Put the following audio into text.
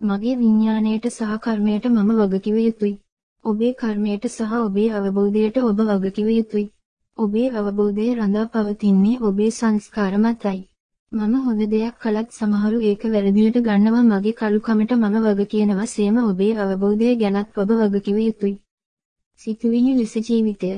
මගේ විඥාණයට සහ කර්මයට මම වගකිව යුතුයි. ඔබේ කර්මයට සහ ඔබේ අවබෝධයට ඔබ වගකිව යුතුයි. ඔබේ අවබෝධය රඳා පවතින්නේ ඔබේ සංස්කාර මතයි. මම හොඳ දෙයක් කළත් සමහරු ඒක වැරදියට ගන්නවා මගේ කලුකමට මම වග කියනවා සේම ඔබේ අවබෝධය ගැනත් ඔබ වගකිව යුතුයි. සිතුවිලි ලෙස ජීවිතය